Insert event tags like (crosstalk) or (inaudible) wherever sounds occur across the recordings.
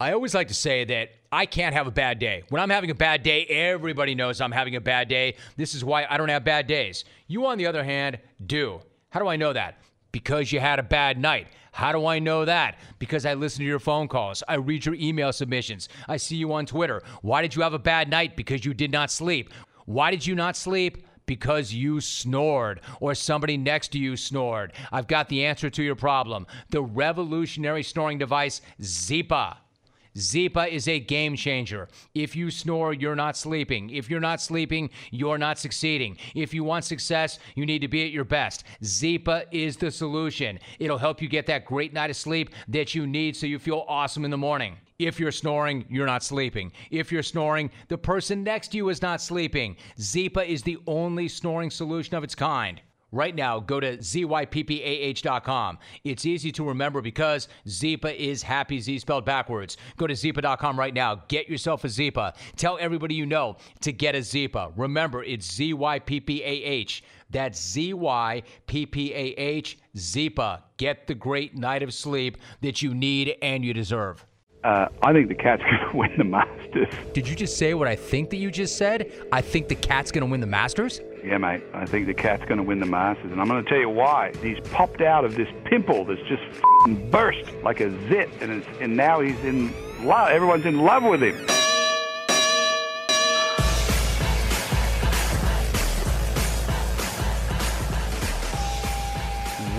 I always like to say that I can't have a bad day. When I'm having a bad day, everybody knows I'm having a bad day. This is why I don't have bad days. You, on the other hand, do. How do I know that? Because you had a bad night. How do I know that? Because I listen to your phone calls. I read your email submissions. I see you on Twitter. Why did you have a bad night? Because you did not sleep. Why did you not sleep? because you snored or somebody next to you snored. I've got the answer to your problem. The revolutionary snoring device, Zyppah. Zyppah is a game changer. If you snore, you're not sleeping. If you're not sleeping, you're not succeeding. If you want success, you need to be at your best. Zyppah is the solution. It'll help you get that great night of sleep that you need so you feel awesome in the morning. If you're snoring, you're not sleeping. If you're snoring, the person next to you is not sleeping. Zyppah is the only snoring solution of its kind. Right now, go to zyppah.com. It's easy to remember because Zyppah is happy Z spelled backwards. Go to zyppah.com right now. Get yourself a Zyppah. Tell everybody you know to get a Zyppah. Remember, it's Z Y P P A H. That's Z Y P P A H. Zyppah. Get the great night of sleep that you need and you deserve. Uh, I think the cat's (laughs) going to win the Masters. Did you just say what I think that you just said? I think the cat's going to win the Masters? Yeah, mate. I think the cat's going to win the Masters, and I'm going to tell you why. He's popped out of this pimple that's just burst like a zit, and, and now he's in love. Everyone's in love with him.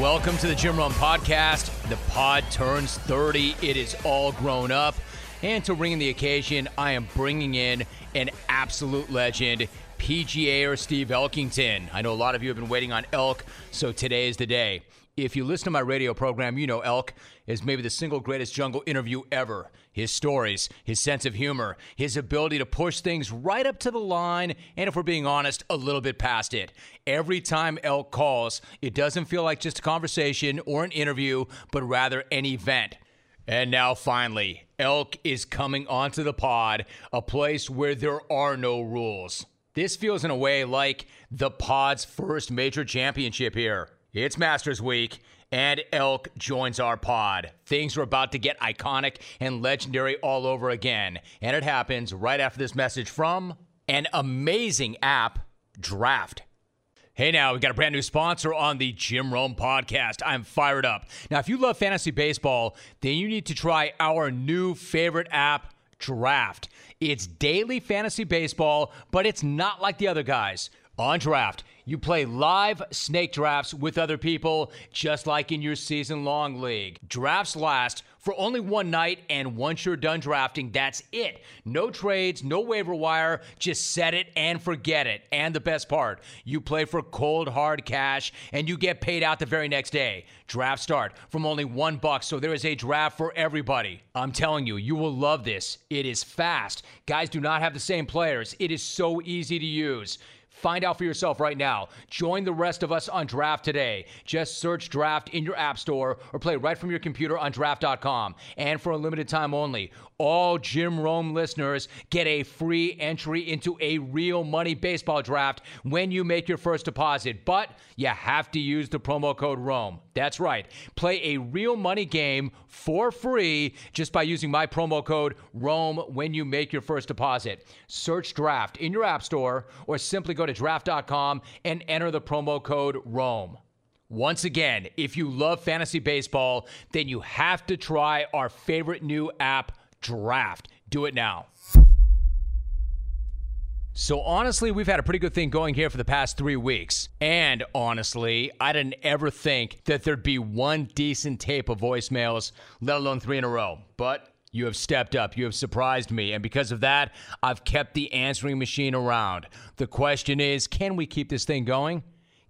Welcome to the Jim Rome Podcast. The pod turns 30. It is all grown up. And to ring in the occasion, I am bringing in an absolute legend, PGA or Steve Elkington. I know a lot of you have been waiting on Elk, so today is the day. If you listen to my radio program, you know Elk is maybe the single greatest jungle interview ever. His stories, his sense of humor, his ability to push things right up to the line, and if we're being honest, a little bit past it. Every time Elk calls, it doesn't feel like just a conversation or an interview, but rather an event. And now, finally, Elk is coming onto the pod, a place where there are no rules. This feels, in a way, like the pod's first major championship here. It's Masters Week, and Elk joins our pod. Things are about to get iconic and legendary all over again. And it happens right after this message from an amazing app, Draft. Hey, now, we got a brand new sponsor on the Jim Rome podcast. I'm fired up. Now, if you love fantasy baseball, then you need to try our new favorite app, Draft. It's daily fantasy baseball, but it's not like the other guys. On Draft, you play live snake drafts with other people, just like in your season long league. Drafts last for only one night, and once you're done drafting, that's it. No trades, no waiver wire, just set it and forget it. And the best part, you play for cold hard cash and you get paid out the very next day. Draft start from only one buck, so there is a draft for everybody. I'm telling you, you will love this. It is fast. Guys do not have the same players. It is so easy to use. Find out for yourself right now. Join the rest of us on Draft today. Just search Draft in your app store or play right from your computer on draft.com. And for a limited time only, all Jim Rome listeners get a free entry into a real money baseball draft when you make your first deposit. But you have to use the promo code ROME. That's right. Play a real money game for free just by using my promo code ROME when you make your first deposit. Search draft in your app store or simply go to draft.com and enter the promo code ROME. Once again, if you love fantasy baseball, then you have to try our favorite new app draft. Do it now. So, honestly, we've had a pretty good thing going here for the past three weeks. And honestly, I didn't ever think that there'd be one decent tape of voicemails, let alone three in a row. But you have stepped up. You have surprised me. And because of that, I've kept the answering machine around. The question is can we keep this thing going?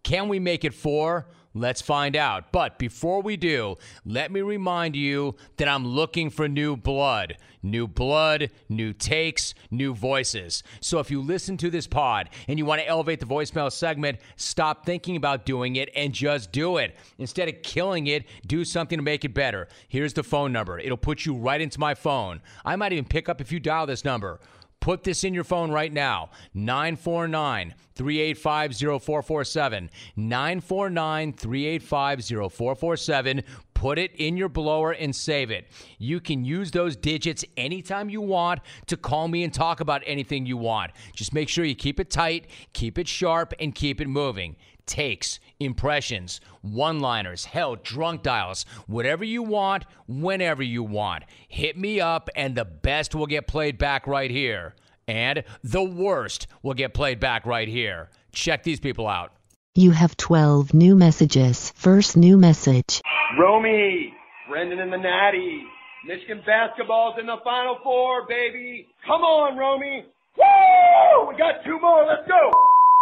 Can we make it four? Let's find out. But before we do, let me remind you that I'm looking for new blood. New blood, new takes, new voices. So if you listen to this pod and you want to elevate the voicemail segment, stop thinking about doing it and just do it. Instead of killing it, do something to make it better. Here's the phone number. It'll put you right into my phone. I might even pick up if you dial this number. Put this in your phone right now 949 385 0447. 949 385 0447. put it in your blower and save it. You can use those digits anytime you want to call me and talk about anything you want. Just make sure you keep it tight, keep it sharp, and keep it moving. Takes, impressions, one liners, hell, drunk dials, whatever you want, whenever you want. Hit me up, and the best will get played back right here. And the worst will get played back right here. Check these people out. You have 12 new messages. First new message. Romy, Brendan and the Natty. Michigan basketball's in the Final Four, baby. Come on, Romy. Woo! We got two more. Let's go.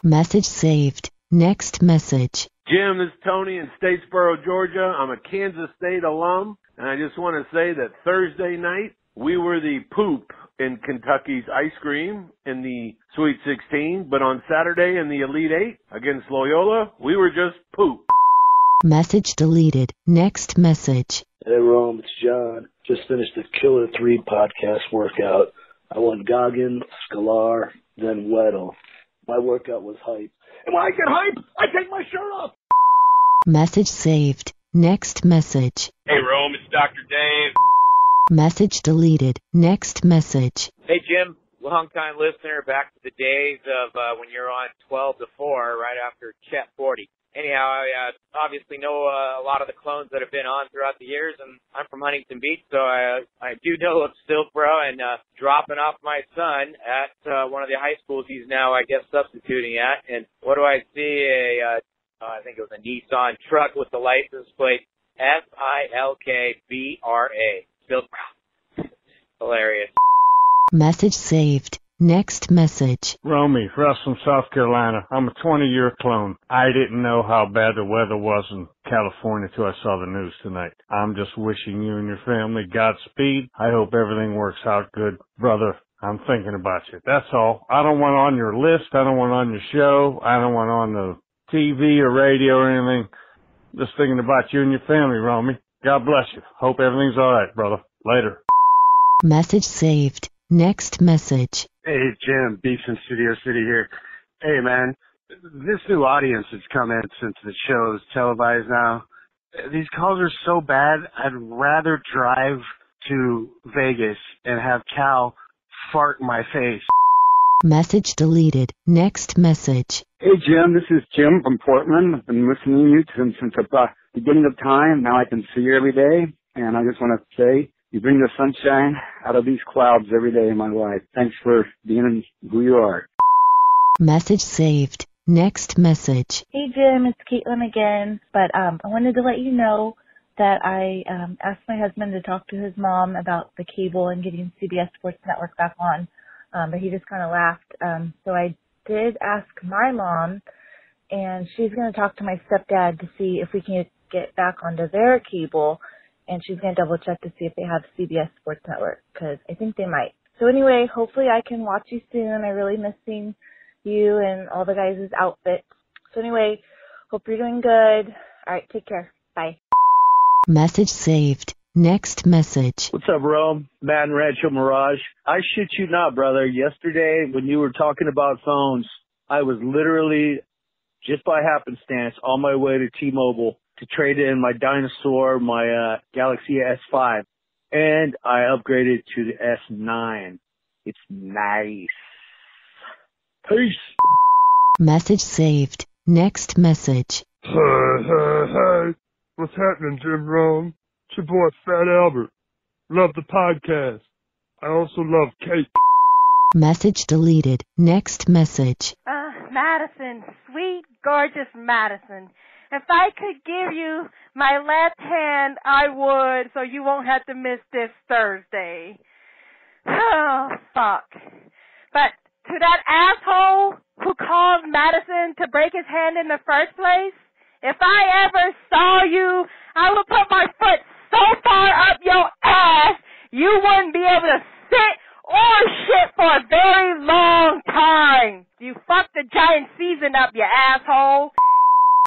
Message saved. Next message. Jim, this is Tony in Statesboro, Georgia. I'm a Kansas State alum, and I just want to say that Thursday night we were the poop in Kentucky's ice cream in the Sweet 16, but on Saturday in the Elite Eight against Loyola, we were just poop. Message deleted. Next message. Hey Rome, it's John. Just finished the Killer 3 podcast workout. I won Goggin, Sklar, then Weddle. My workout was hype. And when I get hype, I take my shirt off. Message saved. Next message. Hey, Rome, it's Dr. Dave. Message deleted. Next message. Hey, Jim, long-time listener, back to the days of uh, when you're on 12 to 4, right after Chet Forte. Anyhow, I uh, obviously know uh, a lot of the clones that have been on throughout the years, and I'm from Huntington Beach, so I I do know of Silkbro and uh, dropping off my son at uh, one of the high schools he's now, I guess, substituting at. And what do I see? A uh, uh, I think it was a Nissan truck with the license plate S I L K B R A. Silkbro. (laughs) Hilarious. Message saved. Next message. Romy, Russ from South Carolina. I'm a 20 year clone. I didn't know how bad the weather was in California till I saw the news tonight. I'm just wishing you and your family Godspeed. I hope everything works out good. Brother, I'm thinking about you. That's all. I don't want on your list. I don't want on your show. I don't want on the TV or radio or anything. Just thinking about you and your family, Romy. God bless you. Hope everything's alright, brother. Later. Message saved. Next message. Hey, Jim, Beefs in Studio City here. Hey, man, this new audience that's come in since the show's televised now, these calls are so bad, I'd rather drive to Vegas and have Cal fart in my face. Message deleted. Next message. Hey Jim, this is Jim from Portland. I've been listening to you since, since the beginning of time. Now I can see you every day, and I just want to say you bring the sunshine out of these clouds every day in my life. Thanks for being who you are. Message saved. Next message. Hey Jim, it's Caitlin again. But um, I wanted to let you know that I um, asked my husband to talk to his mom about the cable and getting CBS Sports Network back on, um, but he just kind of laughed. Um, so I did ask my mom, and she's going to talk to my stepdad to see if we can get back onto their cable, and she's going to double check to see if they have CBS Sports Network because I think they might. So anyway, hopefully I can watch you soon. I really miss seeing you and all the guys' outfits. So anyway, hope you're doing good. All right, take care. Bye. Message saved. Next message. What's up, Rome? Man Rancho Mirage. I shit you not, brother. Yesterday, when you were talking about phones, I was literally, just by happenstance, on my way to T-Mobile to trade in my dinosaur, my uh, Galaxy S5, and I upgraded to the S9. It's nice. Peace. Message saved. Next message. Hey, hey, hey. What's happening, Jim Rome? It's your boy Fat Albert. Love the podcast. I also love cake. Message deleted. Next message. Uh, Madison, sweet, gorgeous Madison. If I could give you my left hand, I would, so you won't have to miss this Thursday. Oh, fuck. But to that asshole who called Madison to break his hand in the first place, if I ever saw you, I would put my foot so far up your ass, you wouldn't be able to sit or shit for a very long time. You fucked the giant season up, you asshole.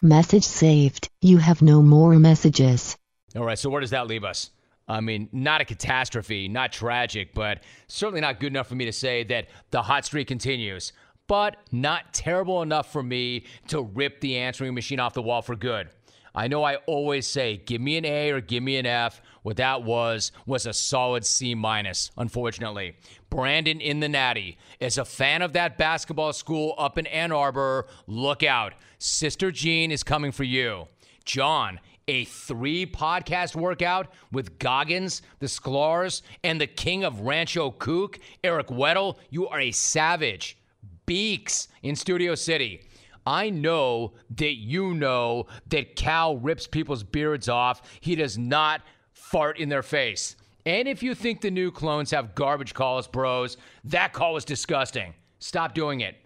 Message saved. You have no more messages. All right, so where does that leave us? I mean, not a catastrophe, not tragic, but certainly not good enough for me to say that the hot streak continues, but not terrible enough for me to rip the answering machine off the wall for good. I know I always say, give me an A or give me an F. What that was was a solid C minus, unfortunately. Brandon in the Natty. is a fan of that basketball school up in Ann Arbor, look out. Sister Jean is coming for you. John, a three podcast workout with Goggins, the Sklar's, and the king of Rancho Kook, Eric Weddle. You are a savage. Beaks in Studio City. I know that you know that Cal rips people's beards off. He does not fart in their face. And if you think the new clones have garbage calls, bros, that call was disgusting. Stop doing it.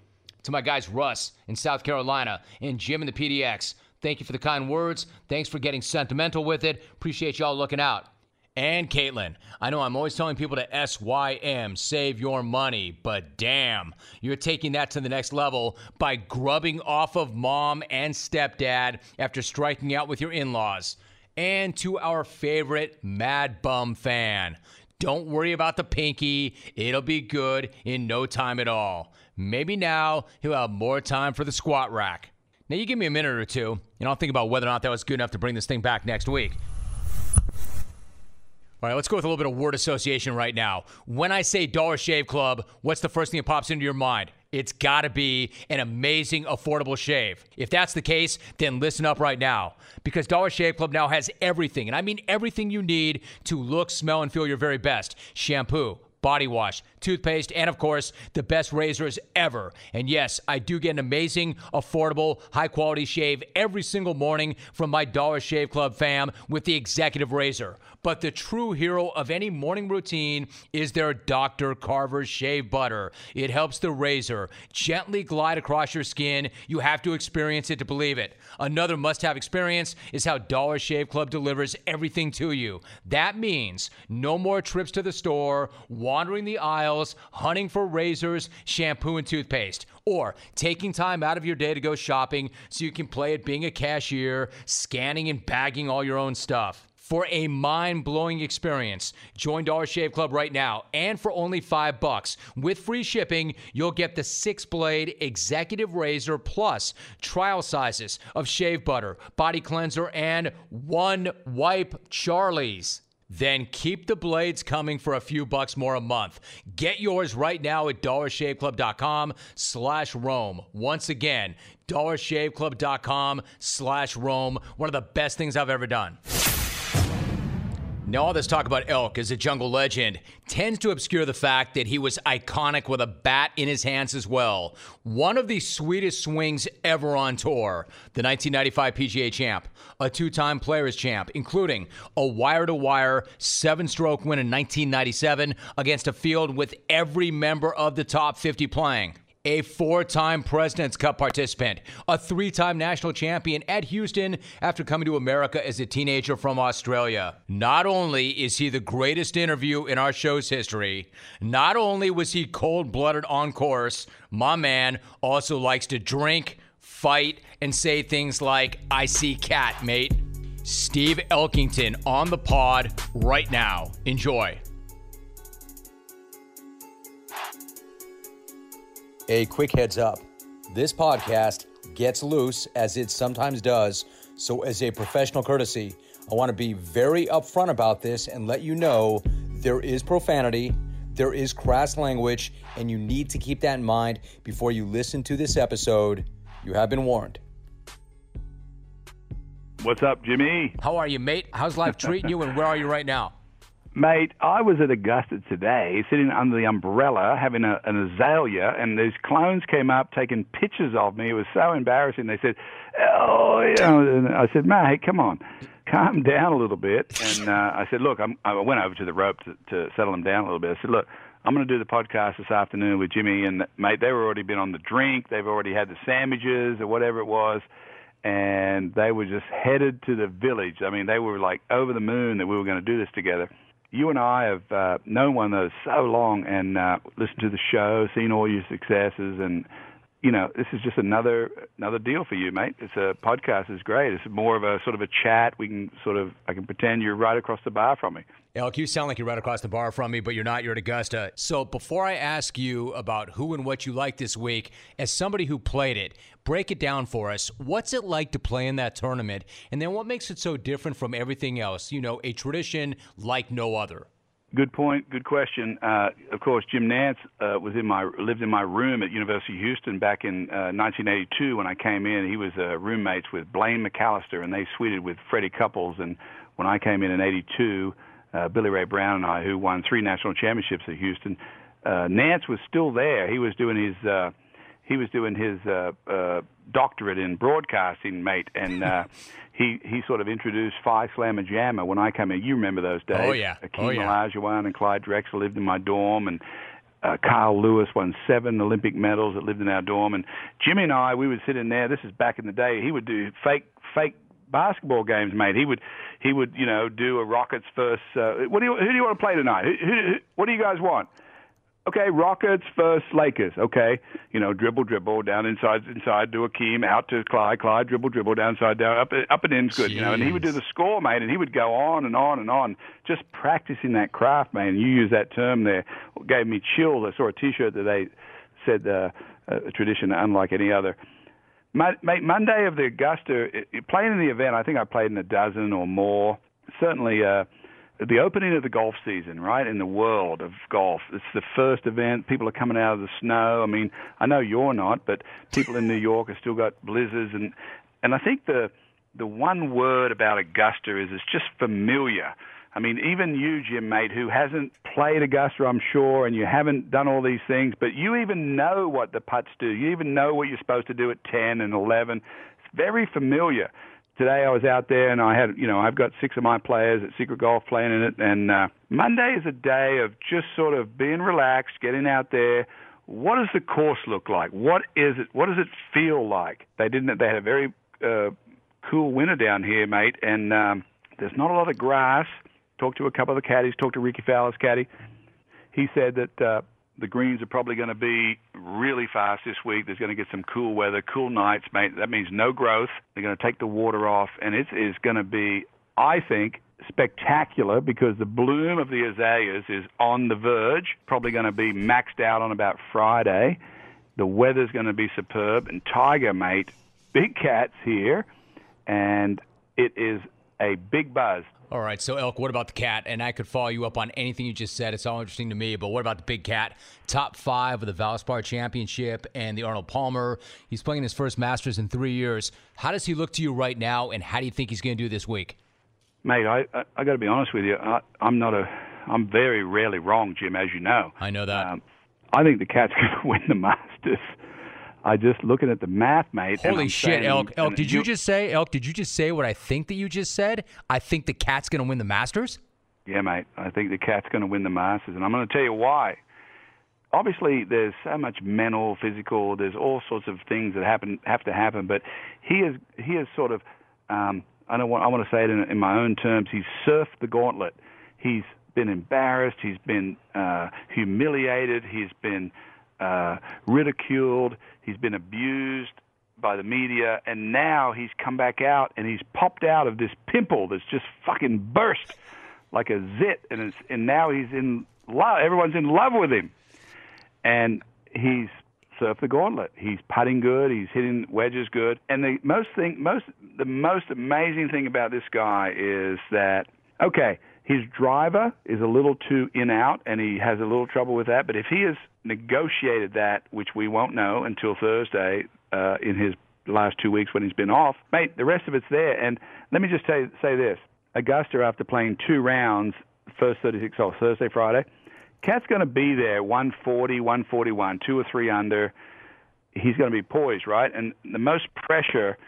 To my guys Russ in South Carolina and Jim in the PDX, thank you for the kind words. Thanks for getting sentimental with it. Appreciate y'all looking out. And Caitlin, I know I'm always telling people to SYM, save your money, but damn, you're taking that to the next level by grubbing off of mom and stepdad after striking out with your in laws. And to our favorite Mad Bum fan, don't worry about the pinky, it'll be good in no time at all. Maybe now he'll have more time for the squat rack. Now, you give me a minute or two, and I'll think about whether or not that was good enough to bring this thing back next week. All right, let's go with a little bit of word association right now. When I say Dollar Shave Club, what's the first thing that pops into your mind? It's got to be an amazing, affordable shave. If that's the case, then listen up right now. Because Dollar Shave Club now has everything, and I mean everything you need to look, smell, and feel your very best shampoo, body wash, toothpaste, and of course, the best razors ever. And yes, I do get an amazing, affordable, high quality shave every single morning from my Dollar Shave Club fam with the executive razor. But the true hero of any morning routine is their Dr. Carver shave butter. It helps the razor gently glide across your skin. You have to experience it to believe it. Another must have experience is how Dollar Shave Club delivers everything to you. That means no more trips to the store, wandering the aisles, hunting for razors, shampoo, and toothpaste, or taking time out of your day to go shopping so you can play at being a cashier, scanning and bagging all your own stuff. For a mind-blowing experience, join Dollar Shave Club right now, and for only five bucks with free shipping, you'll get the six-blade executive razor plus trial sizes of shave butter, body cleanser, and one wipe Charlie's. Then keep the blades coming for a few bucks more a month. Get yours right now at dollarshaveclub.com slash Rome. Once again, dollarshaveclub.com slash Rome. One of the best things I've ever done. Now, all this talk about Elk as a jungle legend. Tends to obscure the fact that he was iconic with a bat in his hands as well. One of the sweetest swings ever on tour, the 1995 PGA champ, a two time Players champ, including a wire to wire seven stroke win in 1997 against a field with every member of the top 50 playing a four time President's Cup participant, a three time national champion at Houston after coming to America as a teenager from Australia. Not only is he the greatest interview in our show's history, not only was he cold blooded on course, my man also likes to drink, fight, and say things like, I see cat, mate. Steve Elkington on the pod right now. Enjoy. A quick heads up this podcast gets loose, as it sometimes does. So, as a professional courtesy, I want to be very upfront about this and let you know there is profanity, there is crass language, and you need to keep that in mind before you listen to this episode. You have been warned. What's up, Jimmy? How are you, mate? How's life treating you, and where are you right now? Mate, I was at Augusta today, sitting under the umbrella, having a, an azalea, and these clones came up taking pictures of me. It was so embarrassing. They said, "Oh, you know," and I said, "Mate, come on, calm down a little bit." And uh, I said, "Look, I'm, I went over to the rope to, to settle them down a little bit." I said, "Look." I'm going to do the podcast this afternoon with Jimmy and mate. They've already been on the drink. They've already had the sandwiches or whatever it was, and they were just headed to the village. I mean, they were like over the moon that we were going to do this together you and I have uh, known one another so long and uh, listened to the show, seen all your successes, and you know, this is just another another deal for you, mate. It's a podcast is great. It's more of a sort of a chat. We can sort of I can pretend you're right across the bar from me. Elk, you sound like you're right across the bar from me, but you're not. You're at Augusta. So before I ask you about who and what you like this week, as somebody who played it, break it down for us. What's it like to play in that tournament? And then what makes it so different from everything else? You know, a tradition like no other. Good point. Good question. Uh, of course, Jim Nantz uh, was in my lived in my room at University of Houston back in uh, 1982 when I came in. He was uh, roommates with Blaine McCallister, and they suited with Freddie Couples. And when I came in in '82, uh, Billy Ray Brown and I, who won three national championships at Houston, uh, Nantz was still there. He was doing his he was doing his uh, uh, doctorate in broadcasting, mate, and uh, (laughs) he he sort of introduced Phi Slama Jama when I came in. You remember those days? Oh, yeah. Akeem Oh, yeah. Olajuwon and Clyde Drexler lived in my dorm, and uh, Carl Lewis won seven Olympic medals that lived in our dorm, and Jimmy and I we would sit in there. This is back in the day. He would do fake fake basketball games, mate. He would he would you know do a Rockets first. Uh, what do you who do you want to play tonight? Who, who, who, what do you guys want? Okay, Rockets versus Lakers. Okay, you know, dribble, dribble, down inside, inside, do a Keem, out to Clyde, Clyde, dribble, dribble, downside, down, up, up and in's good, you know. And he would do the score, mate, and he would go on and on and on, just practicing that craft, man. You use that term there, it gave me chills. I saw a T-shirt that they said uh, a tradition unlike any other. Mate, Monday of the Augusta, playing in the event, I think I played in a dozen or more. Certainly, uh, the opening of the golf season, right, in the world of golf. It's the first event. People are coming out of the snow. I mean, I know you're not, but people in New York have still got blizzards, and and I think the the one word about Augusta is it's just familiar. I mean, even you, Jim, mate, who hasn't played Augusta, I'm sure, and you haven't done all these things, but you even know what the putts do. You even know what you're supposed to do at 10 and 11. It's very familiar. Today I was out there and I had, you know, I've got six of my players at Secret Golf playing in it. And uh, Monday is a day of just sort of being relaxed, getting out there. What does the course look like? What is it? What does it feel like? They didn't. They had a very uh, cool winter down here, mate, and um, there's not a lot of grass. Talked to a couple of the caddies. Talked to Rickie Fowler's caddy. He said that uh, the greens are probably going to be really fast this week. There's going to get some cool weather, cool nights, mate. That means no growth. They're going to take the water off, and it is going to be, I think, spectacular because the bloom of the azaleas is on the verge. Probably going to be maxed out on about Friday. The weather's going to be superb, and Tiger, mate, big cats here, and it is a big buzz. All right, so Elk, what about the cat? And I could follow you up on anything you just said. It's all interesting to me. But what about the big cat? Top five of the Valspar Championship and the Arnold Palmer. He's playing his first Masters in three years. How does he look to you right now? And how do you think he's going to do this week? Mate, I I, I got to be honest with you. I, I'm not a. I'm very rarely wrong, Jim, as you know. I know that. Um, I think the cat's (laughs) going to win the Masters. I just looking at the math, mate. Holy shit, saying- Elk! Elk, did you just say Elk? Did you just say what I think that you just said? I think the cat's going to win the Masters. Yeah, mate. I think the cat's going to win the Masters, and I'm going to tell you why. Obviously, there's so much mental, physical. There's all sorts of things that happen have to happen. But he is he is sort of. Um, I don't want. I want to say it in, in my own terms. He's surfed the gauntlet. He's been embarrassed. He's been uh, humiliated. He's been uh, ridiculed. He's been abused by the media, and now he's come back out and he's popped out of this pimple that's just fucking burst like a zit, and it's, and now he's in love. Everyone's in love with him, and he's surfed the gauntlet. He's putting good. He's hitting wedges good. And the most thing, most the most amazing thing about this guy is that okay, his driver is a little too in out, and he has a little trouble with that. But if he has negotiated that, which we won't know until Thursday uh, in his last two weeks when he's been off, mate, the rest of it's there. And let me just say say this: Augusta, after playing two rounds, first 36 holes, Thursday, Friday, Cat's going to be there 140, 141, two or three under. He's going to be poised, right? And the most pressure,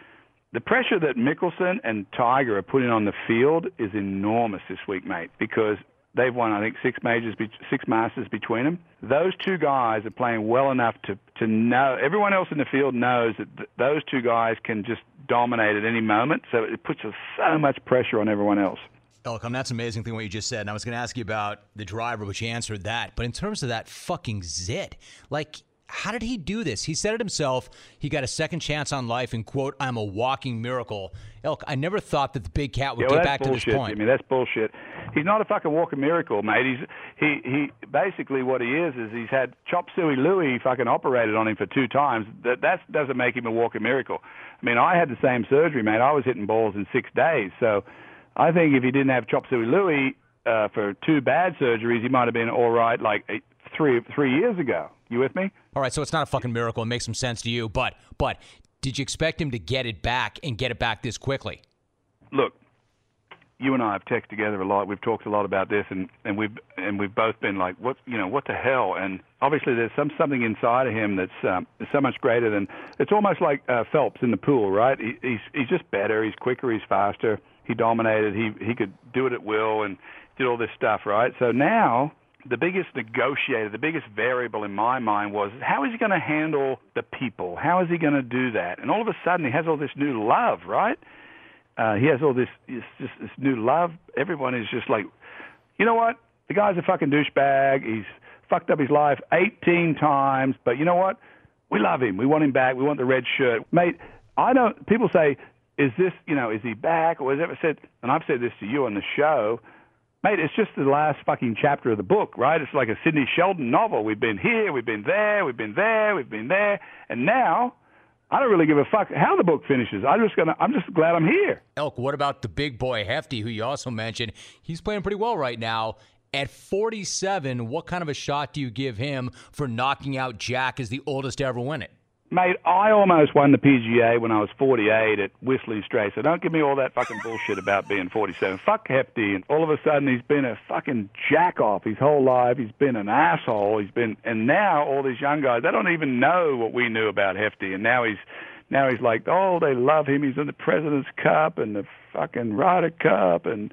the pressure that Mickelson and Tiger are putting on the field is enormous this week, mate, because they've won, I think, six majors, six Masters between them. Those two guys are playing well enough to to know. Everyone else in the field knows that th- those two guys can just dominate at any moment. So it puts so much pressure on everyone else. Elcom, um, that's an amazing thing what you just said. And I was going to ask you about the driver, which you answered that. But in terms of that fucking zit, like How did he do this? He said it himself. He got a second chance on life, and quote, "I'm a walking miracle." Elk, I never thought that the big cat would yeah, well, get back bullshit, to this point. I mean, That's bullshit. He's not a fucking walking miracle, mate. He's he he basically what he is is he's had chop suey Louie fucking operated on him for two times. That that doesn't make him a walking miracle. I mean, I had the same surgery, mate. I was hitting balls in six days. So I think if he didn't have chop suey Louie uh, for two bad surgeries, he might have been all right like eight, three three years ago. You with me? All right, so it's not a fucking miracle. It makes some sense to you, but but did you expect him to get it back and get it back this quickly? look, you and I have texted together a lot. We've talked a lot about this, and and we've and we've both been like, what you know, what the hell? And obviously, there's some something inside of him that's um, so much greater than. It's almost like uh, Phelps in the pool, right? He, he's he's just better. He's quicker. He's faster. He dominated. He he could do it at will and did all this stuff, right? So now. The biggest negotiator, the biggest variable in my mind was how is he going to handle the people? How is he going to do that? And all of a sudden, he has all this new love, right? uh, he has all this, this just this new love. Everyone is just like, you know what? The guy's a fucking douchebag. He's fucked up his life 18 times, but you know what? We love him. We want him back. We want the red shirt, mate. I don't. People say, is this, you know, is he back? Or has ever said? And I've said this to you on the show, mate. It's just the last fucking chapter of the book, right? It's like a Sidney Sheldon novel. We've been here, we've been there, we've been there, we've been there, and now I don't really give a fuck how the book finishes. I'm just gonna. I'm just glad I'm here. Elk, what about the big boy Hefty, who you also mentioned? He's playing pretty well right now. At 47, what kind of a shot do you give him for knocking out Jack as the oldest to ever win it? Mate, I almost won the PGA when I was 48 at Whistling Straits. So don't give me all that fucking bullshit about being 47. Fuck Hefty. And all of a sudden he's been a fucking jack off his whole life. He's been an asshole. He's been, and now all these young guys, they don't even know what we knew about Hefty. And now he's, now he's like, oh, they love him. He's in the President's Cup and the fucking Ryder Cup and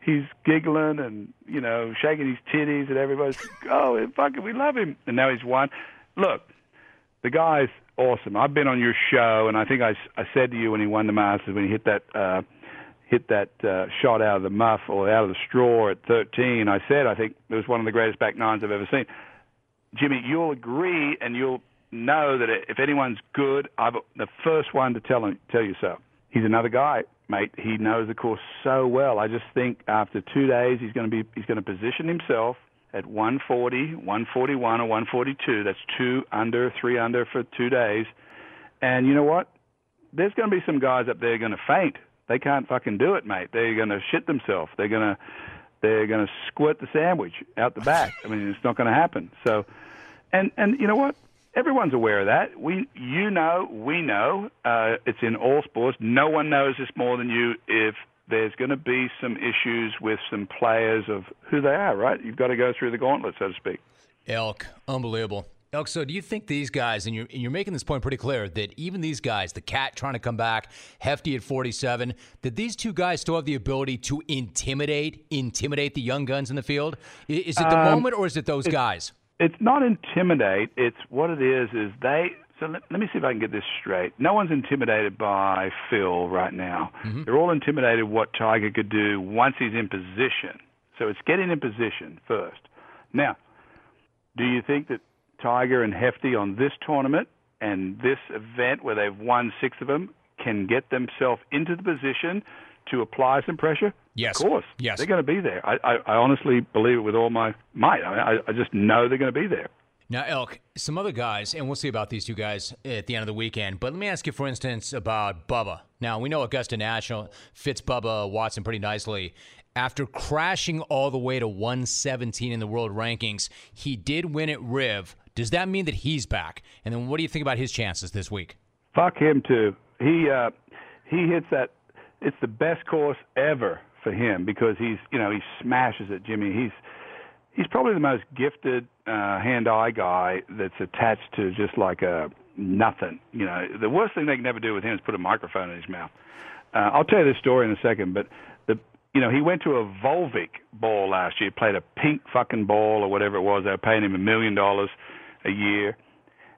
he's giggling and, you know, shaking his titties and everybody's, oh, fucking, we love him. And now he's won. Look, the guy's awesome. I've been on your show, and I think I, I said to you when he won the Masters, when he hit that uh, hit that uh, shot out of the muff or out of the straw at 13, I said I think it was one of the greatest back nines I've ever seen. Jimmy, you'll agree, and you'll know that if anyone's good, I'm the first one to tell him, tell you so. He's another guy, mate. He knows the course so well. I just think after two days, he's going to be he's going to position himself at 140, 141, or 142. That's two under, three under for two days. And you know what? There's going to be some guys up there going to faint. They can't fucking do it, mate. They're going to shit themselves. They're going to they're going to squirt the sandwich out the back. I mean, it's not going to happen. So, and and you know what? Everyone's aware of that. We, you know, we know. Uh, it's in all sports. No one knows this more than you. If there's going to be some issues with some players of who they are, right? You've got to go through the gauntlet, so to speak. Elk, unbelievable. Elk, so do you think these guys, and you're, and you're making this point pretty clear, that even these guys, the cat trying to come back, Hefty at 47, that these two guys still have the ability to intimidate, intimidate the young guns in the field? Is it the Um, moment, or is it those it's- guys? It's not intimidate. It's what it is. Is they. So let, let me see if I can get this straight. No one's intimidated by Phil right now. Mm-hmm. They're all intimidated what Tiger could do once he's in position. So it's getting in position first. Now, do you think that Tiger and Hefty on this tournament and this event where they've won six of them can get themselves into the position to apply some pressure? Yes. Of course. Yes. They're going to be there. I, I, I honestly believe it with all my might. I, I just know they're going to be there. Now, Elk, some other guys, and we'll see about these two guys at the end of the weekend, but let me ask you, for instance, about Bubba. Now, we know Augusta National fits Bubba Watson pretty nicely. After crashing all the way to 117 in the world rankings, he did win at Riv. Does that mean that he's back? And then what do you think about his chances this week? Fuck him too. He uh, he hits that. It's the best course ever for him because he's you know he smashes it, Jimmy. He's he's probably the most gifted uh, hand-eye guy that's attached to just like a nothing. You know, the worst thing they can ever do with him is put a microphone in his mouth. Uh, I'll tell you this story in a second, but the you know he went to a Volvik ball last year, played a pink fucking ball or whatever it was. They were paying him a million dollars a year.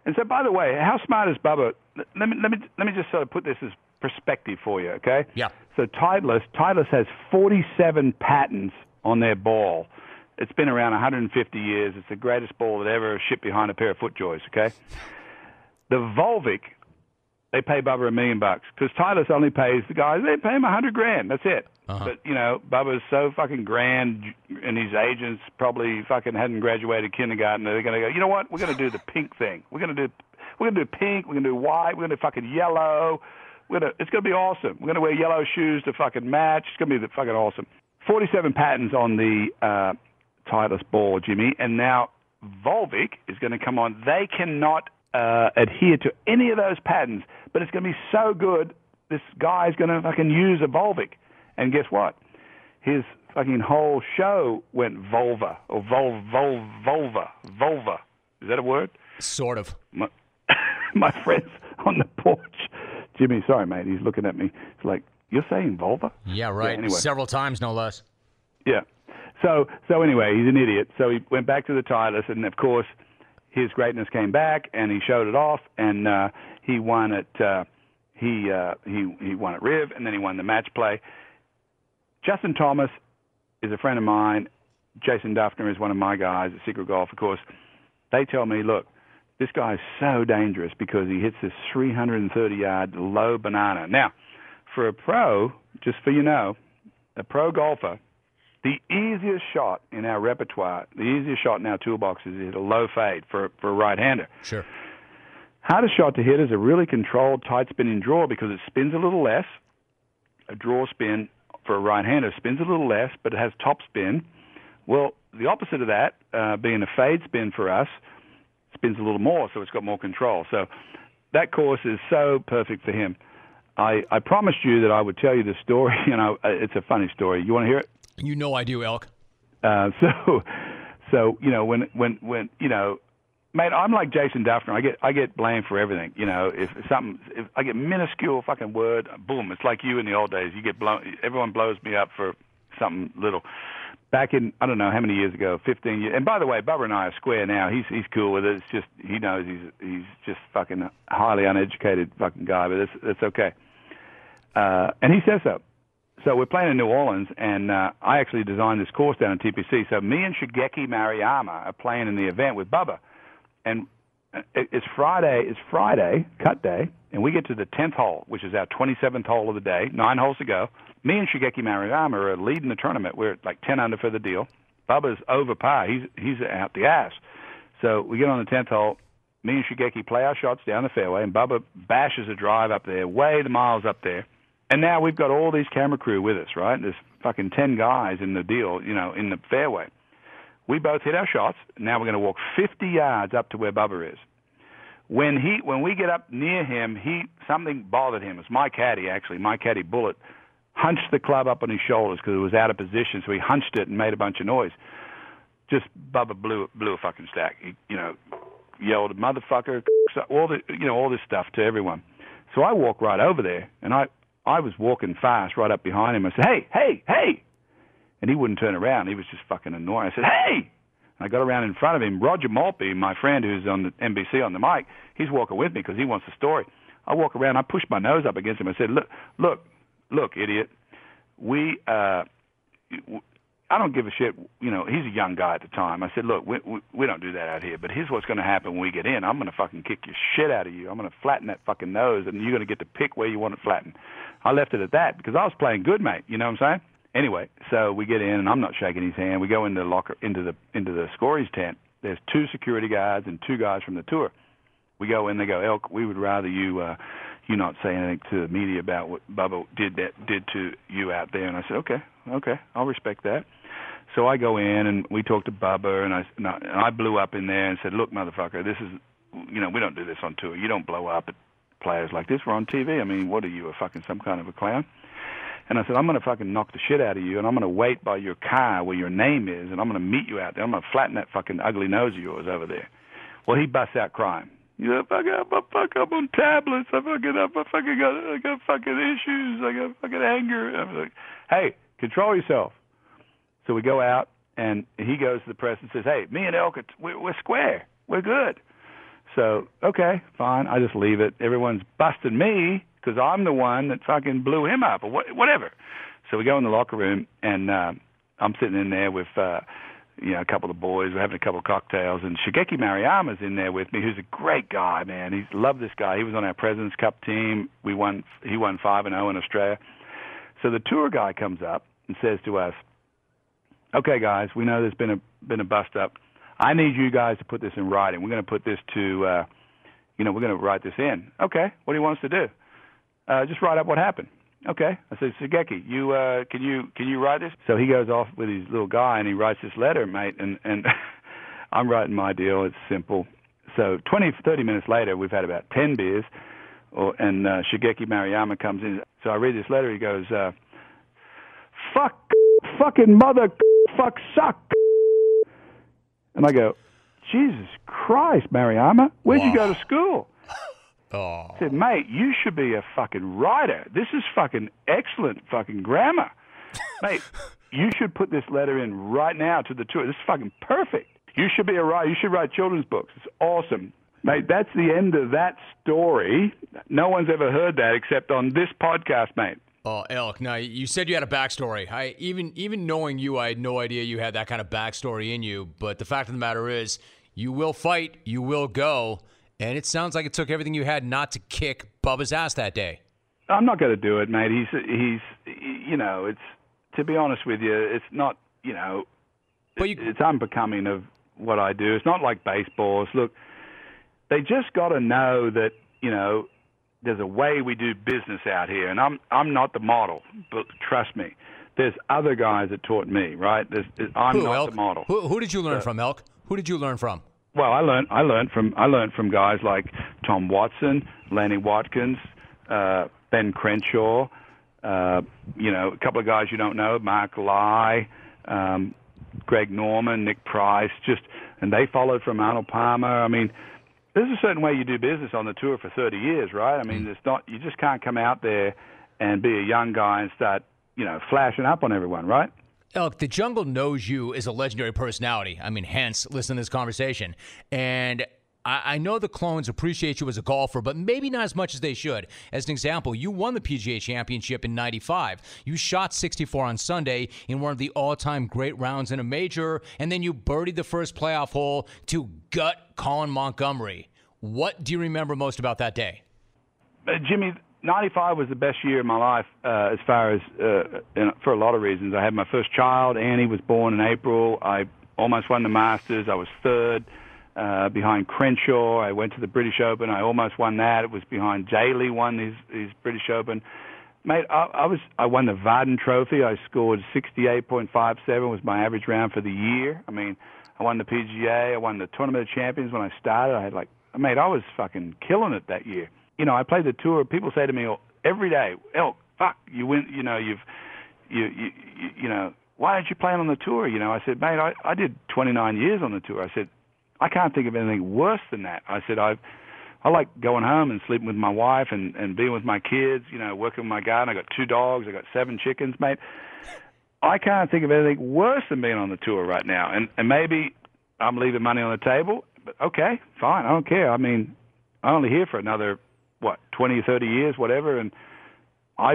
And so, by the way, how smart is Bubba? Let me let me let me just sort of put this as perspective for you, okay? Yeah. So Titleist, Titleist has 47 patents on their ball. It's been around 150 years. It's the greatest ball that ever shipped behind a pair of FootJoys. Okay. The Volvik, they pay Bubba a million bucks because Titleist only pays the guys. They pay him a hundred grand. That's it. Uh-huh. But you know, Bubba's so fucking grand, and his agents probably fucking hadn't graduated kindergarten. They're gonna go. You know what? We're gonna do the pink thing. We're gonna do. We're gonna do pink. We're gonna do white. We're gonna do fucking yellow. We're gonna. It's gonna be awesome. We're gonna wear yellow shoes to fucking match. It's gonna be the fucking awesome. Forty-seven patents on the uh, Titleist ball, Jimmy, and now Volvik is going to come on. They cannot uh, adhere to any of those patterns, but it's going to be so good. This guy is going to fucking use a Volvik, and guess what? His fucking whole show went vulva or vol vol vulva vulva. Is that a word? Sort of. My, (laughs) my friends on the porch, Jimmy. Sorry, mate. He's looking at me. It's like you're saying vulva. Yeah, right. anyway. Several times, no less. Yeah. So so anyway, he's an idiot. So he went back to the Titleist, and of course, his greatness came back, and he showed it off, and uh, he won it. Uh, he uh, he he won at Riv, and then he won the match play. Justin Thomas is a friend of mine. Jason Dufner is one of my guys at Secret Golf. Of course, they tell me, look, this guy is so dangerous because he hits this 330 yard low banana. Now, for a pro, just for you know, a pro golfer, the easiest shot in our repertoire, the easiest shot in our toolbox is a low fade for for a right hander. Sure. Hardest shot to hit is a really controlled tight spinning draw because it spins a little less. A draw spin for a right hander spins a little less, but it has top spin. Well, the opposite of that, uh, being a fade spin for us, spins a little more, so it's got more control. So that course is so perfect for him. I, I promised you that I would tell you the story, (laughs) and I, it's a funny story. You want to hear it? You know I do, Elk. Uh, (laughs) so, so you know when when when you know, man, I'm like Jason Dufner. I get I get blamed for everything. You know, if something, if I get minuscule fucking word, boom, it's like you in the old days. You get blown. Everyone blows me up for something little. Back in I don't know how many years ago, 15 years. And by the way, Bubba and I are square now. He's he's cool with it. It's just he knows he's he's just fucking highly uneducated fucking guy, but it's it's okay. Uh, and he says so. So we're playing in New Orleans, and uh, I actually designed this course down in TPC. So me and Shigeki Maruyama are playing in the event with Bubba, and it's Friday. It's Friday cut day, and we get to the tenth hole, which is our twenty-seventh hole of the day. Nine holes to go. Me and Shigeki Maruyama are leading the tournament. We're like ten under for the deal. Bubba's over par. He's he's out the ass. So we get on the tenth hole. Me and Shigeki play our shots down the fairway, and Bubba bashes a drive up there, way the miles up there. And now we've got all these camera crew with us, right? There's fucking 10 guys in the deal, you know, in the fairway. We both hit our shots. Now we're going to walk 50 yards up to where Bubba is. When he, when we get up near him, he something bothered him. It's my caddy actually. My caddy Bullet hunched the club up on his shoulders because it was out of position, so he hunched it and made a bunch of noise. Just Bubba blew blew a fucking stack. He, you know, yelled motherfucker, (laughs) all the you know all this stuff to everyone. So I walk right over there, and I I was walking fast right up behind him. I said, "Hey, hey, hey!" And he wouldn't turn around. He was just fucking annoying. I said, "Hey!" And I got around in front of him. Roger Maltbie, my friend who's on the NBC on the mic, he's walking with me because he wants the story. I walk around. I push my nose up against him. I said, "Look, look, look, idiot. We, uh, I don't give a shit. You know, he's a young guy at the time. I said, look, we we, we don't do that out here. But here's what's going to happen when we get in. I'm going to fucking kick your shit out of you. I'm going to flatten that fucking nose, and you're going to get to pick where you want it flattened. I left it at that because I was playing good, mate. You know what I'm saying? Anyway, so we get in, and I'm not shaking his hand. We go into the locker, into the into the scorer's tent. There's two security guards and two guys from the tour. We go in. They go, Elk. We would rather you. uh you not say anything to the media about what Bubba did that did to you out there. And I said, okay, okay, I'll respect that. So I go in and we talk to Bubba, and I and I, blew up in there and said, look, motherfucker, this is, you know, we don't do this on tour. You don't blow up at players like this. We're on TV. I mean, what are you, a fucking some kind of a clown? And I said, I'm going to fucking knock the shit out of you, and I'm going to wait by your car where your name is, and I'm going to meet you out there. I'm going to flatten that fucking ugly nose of yours over there. Well, he busts out crying. You know, fuck up, I fuck up on tablets. I fucking up. I fucking got, I got fucking issues. I got fucking anger. I'm like, hey, control yourself. So we go out, and he goes to the press and says, hey, me and Elk, we're, we're square. We're good. So okay, fine. I just leave it. Everyone's busting me because I'm the one that fucking blew him up or wh- whatever. So we go in the locker room, and uh, I'm sitting in there with. uh you know, a couple of boys. We're having a couple of cocktails, and Shigeki Maruyama's in there with me, who's a great guy, man. He's loved this guy. He was on our Presidents Cup team. We won. He won five and zero in Australia. So the tour guy comes up and says to us, "Okay, guys, we know there's been a been a bust up. I need you guys to put this in writing. We're going to put this to, uh, you know, we're going to write this in. Okay, what do you want us to do? Uh, just write up what happened. Okay. I said, Shigeki, you uh can you can you write this? So he goes off with his little guy and he writes this letter, mate, and and (laughs) I'm writing my deal. It's simple. So 20, 30 minutes later, we've had about 10 beers, or, and uh, Shigeki Maruyama comes in. So I read this letter. He goes, uh, "Fuck, fucking mother, fuck, suck." And I go, "Jesus Christ, Maruyama, where'd you go to school?" (laughs) Oh. I said, mate, you should be a fucking writer. This is fucking excellent fucking grammar. (laughs) mate, you should put this letter in right now to the tour. This is fucking perfect. You should be a writer. You should write children's books. It's awesome. Mate, that's the end of that story. No one's ever heard that except on this podcast, mate. Oh, Elk. Now you said you had a backstory. I even even knowing you, I had no idea you had that kind of backstory in you. But the fact of the matter is, you will fight. You will go. And it sounds like it took everything you had not to kick Bubba's ass that day. I'm not going to do it, mate. He's he's you know, it's to be honest with you, it's not you know, but you, it's unbecoming of what I do. It's not like baseballs. Look, they just got to know that you know there's a way we do business out here, and I'm I'm not the model, but trust me, there's other guys that taught me. Right? There's, I'm who, not Elk? the model. Who, who did you learn from, Elk? Who did you learn from? Well, I learned I learned from I learned from guys like Tom Watson, Lanny Wadkins, uh, Ben Crenshaw, uh, you know, a couple of guys you don't know, Mark Lye, um, Greg Norman, Nick Price, just and they followed from Arnold Palmer. I mean, there's a certain way you do business on the tour for 30 years, right? I mean, mm. it's not you just can't come out there and be a young guy and start, you know, flashing up on everyone, right? Elk, the jungle knows you as a legendary personality. I mean, hence, listen to this conversation. And I, I know the clones appreciate you as a golfer, but maybe not as much as they should. As an example, you won the PGA Championship in 95. You shot 64 on Sunday in one of the all time great rounds in a major, and then you birdied the first playoff hole to gut Colin Montgomerie. What do you remember most about that day? Uh, Jimmy, 95 was the best year of my life uh, as far as uh, in, for a lot of reasons. I had my first child. Annie was born in April. I almost won the Masters. I was third uh, behind Crenshaw. I went to the British Open. I almost won that. It was behind Jaley won his, his British Open. Mate, I, I was I won the Vardon Trophy. I scored 68.57 was my average round for the year. I mean, I won the PGA. I won the Tournament of Champions when I started. I had like, mate, I was fucking killing it that year you know, I played the tour. People say to me every day, "Elk, fuck, you win. You know, you've, you, you, you, know, why aren't you playing on the tour?" You know, I said, "Mate, I, I did 29 years on the tour." I said, "I can't think of anything worse than that." I said, "I've, I like going home and sleeping with my wife and and being with my kids. You know, working with my garden. I got two dogs. I got seven chickens, mate. I can't think of anything worse than being on the tour right now. And and maybe I'm leaving money on the table, okay, fine. I don't care. I mean, I'm only here for another." what 20 30 years whatever and i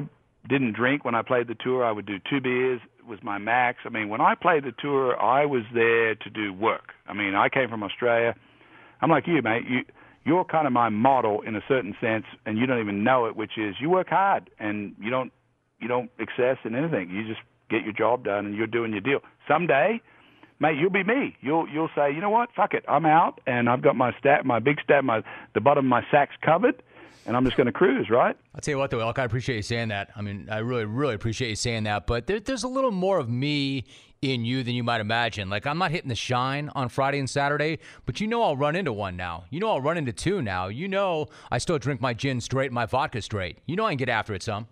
didn't drink when i played the tour i would do two beers was my max i mean when i played the tour i was there to do work i mean i came from australia i'm like you mate you you're kind of my model in a certain sense and you don't even know it which is you work hard and you don't you don't excess in anything you just get your job done and you're doing your deal someday mate, you'll be me. You'll you'll say, you know what, fuck it, I'm out, and I've got my stat, my big stat, my the bottom of my sacks covered, and I'm just going to cruise, right? I'll tell you what, though, Elk, I appreciate you saying that. I mean, I really, really appreciate you saying that. But there, there's a little more of me in you than you might imagine. Like, I'm not hitting the shine on Friday and Saturday, but you know I'll run into one now. You know I'll run into two now. You know I still drink my gin straight and my vodka straight. You know I can get after it some.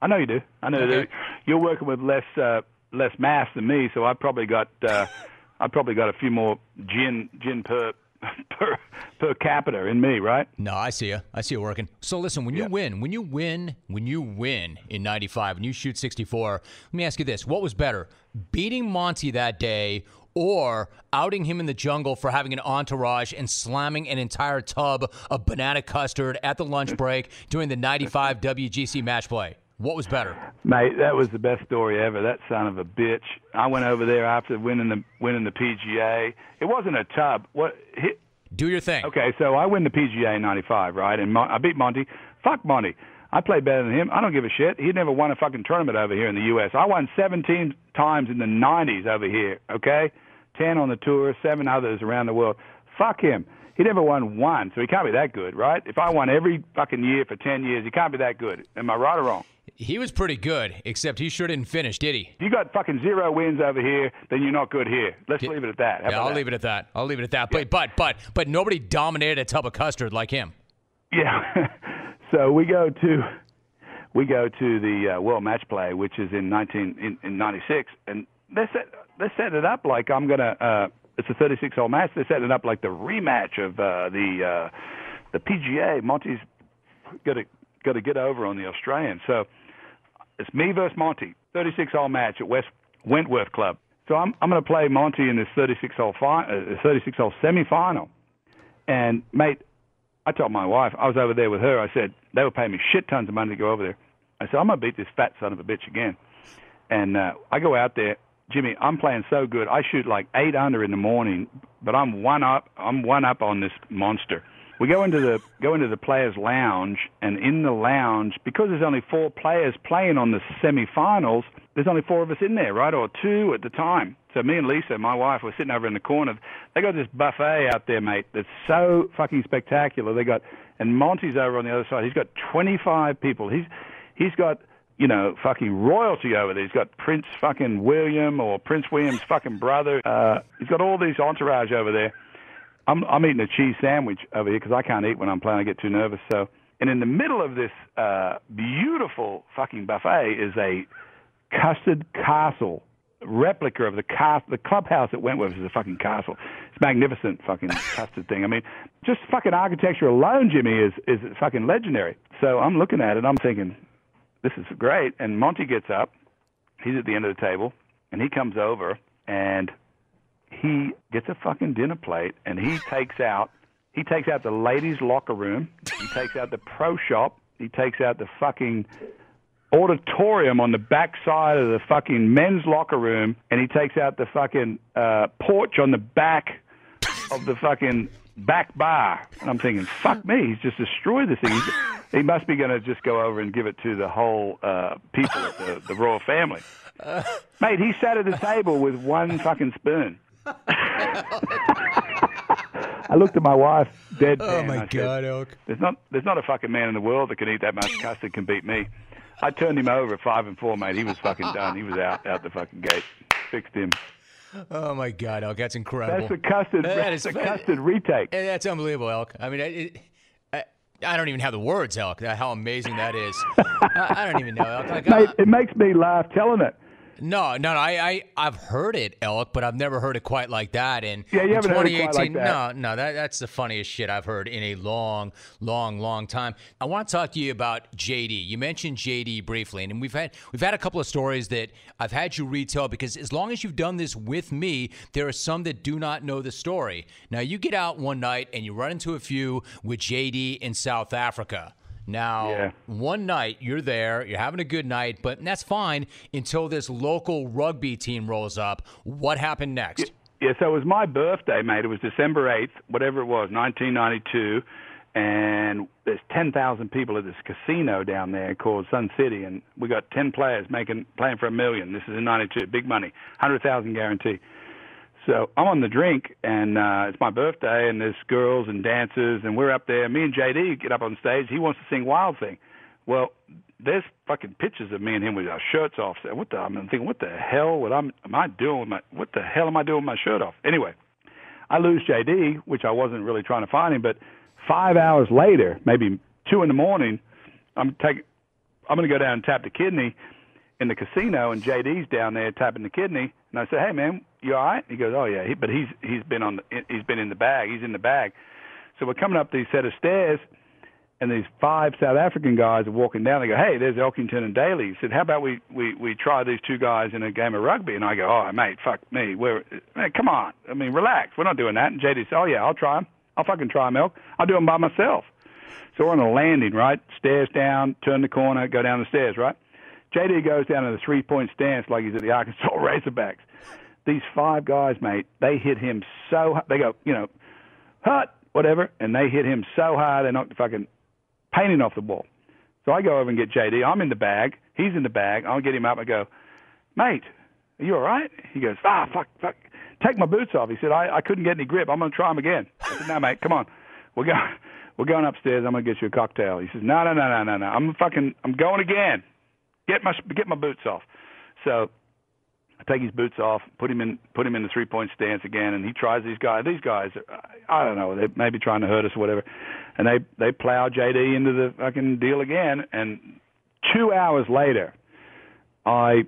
I know you do. I know Okay. do. you're working with less uh, less mass than me, so I probably got uh, (laughs) I probably got a few more gin gin per (laughs) per per capita in me, right? No, I see you. I see you working. So listen, when you win, when you win, when you win in 95, when you shoot 64, let me ask you this. What was better, beating Monty that day or outing him in the jungle for having an entourage and slamming an entire tub of banana custard at the lunch (laughs) break during the 95 WGC match play? What was better? Mate, that was the best story ever. That son of a bitch. I went over there after winning the winning the PGA. It wasn't a tub. What? He, Do your thing. Okay, so I win the PGA in '95, right? And Mon- I beat Monty. Fuck Monty. I played better than him. I don't give a shit. He never won a fucking tournament over here in the U.S. I won 17 times in the '90s over here. Okay, 10 on the tour, seven others around the world. Fuck him. He never won one, so he can't be that good, right? If I won every fucking year for 10 years, he can't be that good. Am I right or wrong? He was pretty good, except he sure didn't finish, did he? You got fucking zero wins over here, then you're not good here. Let's Yeah. leave it at that. How yeah, I'll that? leave it at that. I'll leave it at that. But but but but nobody dominated a tub of custard like him. Yeah. (laughs) so we go to we go to the uh, World Match Play, which is in 19 in, in 96, and they set they set it up like I'm gonna. Uh, it's a 36 hole match. They set it up like the rematch of uh, the uh, the PGA. Monty's got to got to get over on the Australian. So it's me versus Monty, 36 hole match at West Wentworth Club. So I'm I'm going to play Monty in this 36 hole fi- uh, 36 hole semi final. And mate, I told my wife I was over there with her. I said they were paying me shit tons of money to go over there. I said I'm gonna beat this fat son of a bitch again. And uh, I go out there, Jimmy. I'm playing so good. I shoot like eight under in the morning, but I'm one up. I'm one up on this monster. We go into the go into the players' lounge, and in the lounge, because there's only four players playing on the semifinals, there's only four of us in there, right, or two at the time. So me and Lisa, my wife, were sitting over in the corner. They got this buffet out there, mate. That's so fucking spectacular. They got, and Monty's over on the other side. He's got 25 people. He's he's got you know, fucking royalty over there. He's got Prince fucking William or Prince William's fucking brother. Uh, he's got all these entourage over there. I'm I'm eating a cheese sandwich over here because I can't eat when I'm playing. I get too nervous. So, and in the middle of this uh, beautiful fucking buffet is a custard castle replica of the cast the clubhouse at Wentworth is a fucking castle. It's magnificent fucking (laughs) custard thing. I mean, just fucking architecture alone, Jimmy, is is fucking legendary. So I'm looking at it, I'm thinking, this is great. And Monty gets up, he's at the end of the table, and he comes over and he gets a fucking dinner plate and he takes out he takes out the ladies' locker room, he takes out the pro shop, he takes out the fucking auditorium on the back side of the fucking men's locker room, and he takes out the fucking uh, porch on the back of the fucking back bar. And I'm thinking, fuck me, he's just destroyed this thing. He's, he must be going to just go over and give it to the whole uh, people the, the royal family. (laughs) Mate, he sat at the table with one fucking spoon. I looked at my wife, dead. Oh, my God, Elk. There's not, there's not a fucking man in the world that can eat that much (laughs) custard can beat me. I turned him over at five and four, mate. He was fucking done. He was out, out the fucking gate. Fixed him. Oh my God, Elk, that's incredible. That's a custard. That that's is- a custard retake. That's unbelievable, Elk. I mean, it, I, I don't even have the words, Elk. How amazing that is. (laughs) I, I don't even know, Elk. Like, Mate, I- it makes me laugh telling it. No, no, no. I, I, I've heard it, Elk, but I've never heard it quite like that. And Yeah, you in haven't heard it quite 2018, like that. no, no, that, that's the funniest shit I've heard in a long, long, long time. I want to talk to you about JD. You mentioned JD briefly, and we've had we've had a couple of stories that I've had you retell because as long as you've done this with me, there are some that do not know the story. Now you get out one night and you run into a few with JD in South Africa. Now, Yeah. one night you're there, you're having a good night, but that's fine until this local rugby team rolls up. What happened next? Yeah, so it was my birthday, mate. It was December 8th, whatever it was, 1992. And there's 10,000 people at this casino down there called Sun City. And we got 10 players making playing for a million. This is in 92, big money, 100,000 guarantee. So I'm on the drink, and uh, it's my birthday, and there's girls and dancers, and we're up there. Me and JD get up on stage. He wants to sing Wild Thing. Well, there's fucking pictures of me and him with our shirts off. So what the? I'm thinking, what the hell? What I'm, am I doing? With my, what the hell am I doing with my shirt off? Anyway, I lose JD, which I wasn't really trying to find him. But five hours later, maybe two in the morning, I'm taking. I'm going to go down and tap the kidney in the casino, and JD's down there tapping the kidney. And I say, "Hey, man, you all right?" He goes, "Oh yeah," he, but he's he's been on the, he's been in the bag. He's in the bag. So we're coming up these set of stairs, and these five South African guys are walking down. They go, "Hey, there's Elkington and Daly." He said, "How about we we we try these two guys in a game of rugby?" And I go, "Oh, mate, fuck me. We're man, come on. I mean, relax. We're not doing that." And JD said, "Oh yeah, I'll try them. I'll fucking try them, Elk. I'll do them by myself." So we're on a landing, right? Stairs down, turn the corner, go down the stairs, right? JD goes down in the three point stance like he's at the Arkansas (laughs) Razorbacks. These five guys, mate, they hit him so hard. They go, you know, hut, whatever, and they hit him so hard they knocked the fucking painting off the wall. So I go over and get JD. I'm in the bag. He's in the bag. I'll get him up. I go, mate, are you all right? He goes, ah, fuck, fuck. Take my boots off. He said, I, I couldn't get any grip. I'm going to try them again. I said, no, mate, come on. We're going, (laughs) we're going upstairs. I'm going to get you a cocktail. He says, no, no, no, no, no, no. I'm fucking, I'm going again. Get my, get my boots off. So I take his boots off, put him in, put him in the three point stance again, and he tries these guys. These guys, I don't know, they may be trying to hurt us or whatever, and they they plow JD into the fucking deal again. And two hours later, I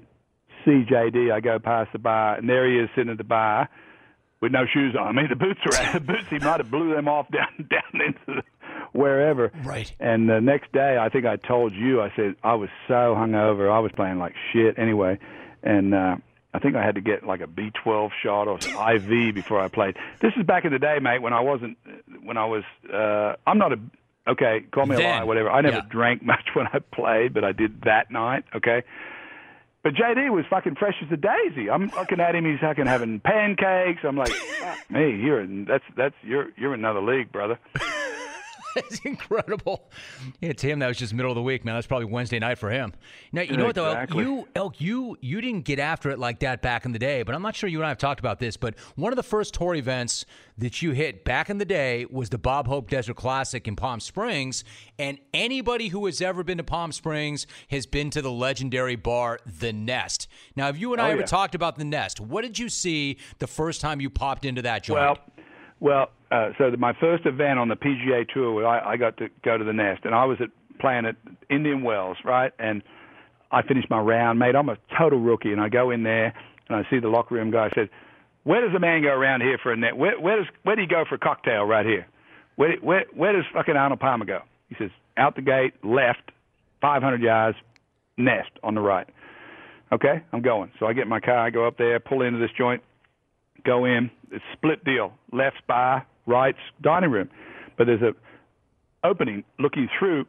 see JD. I go past the bar, and there he is sitting at the bar with no shoes on. I mean, the boots are out. (laughs) The boots he might have blew them off down (laughs) down into the wherever. Right. And the next day, I think I told you. I said I was so hungover. I was playing like shit anyway, and. uh I think I had to get like a B12 shot or some IV before I played. This is back in the day, mate, when I wasn't, when I was, uh, I'm not a, okay, call me a liar, whatever. I never yeah. drank (laughs) much when I played, but I did that night, okay? But JD was fucking fresh as a daisy. I'm looking at him, he's fucking having pancakes. I'm like, me, you're, that's, that's, you're, you're in another league, brother. It's (laughs) incredible. Yeah, to him, that was just middle of the week, man. That's probably Wednesday night for him. Now, you know what though, Elk? You Elk, you you didn't get after it like that back in the day, but I'm not sure you and I have talked about this. But one of the first tour events that you hit back in the day was the Bob Hope Desert Classic in Palm Springs, and anybody who has ever been to Palm Springs has been to the legendary bar, The Nest. Now, have you and I Oh, ever yeah. talked about The Nest? What did you see the first time you popped into that joint? Well, well, uh, so my first event on the PGA Tour, I, I got to go to the Nest, and I was at playing at Indian Wells, right? And I finished my round, mate. I'm a total rookie, and I go in there and I see the locker room guy. I said, "Where does a man go around here for a net? Where, where does where do you go for a cocktail right here? Where where where does fucking Arnold Palmer go?" He says, "Out the gate, left, 500 yards, Nest on the right." Okay, I'm going. So I get in my car, I go up there, pull into this joint, go in. It's split deal. Left bar, right's dining room. But there's a opening looking through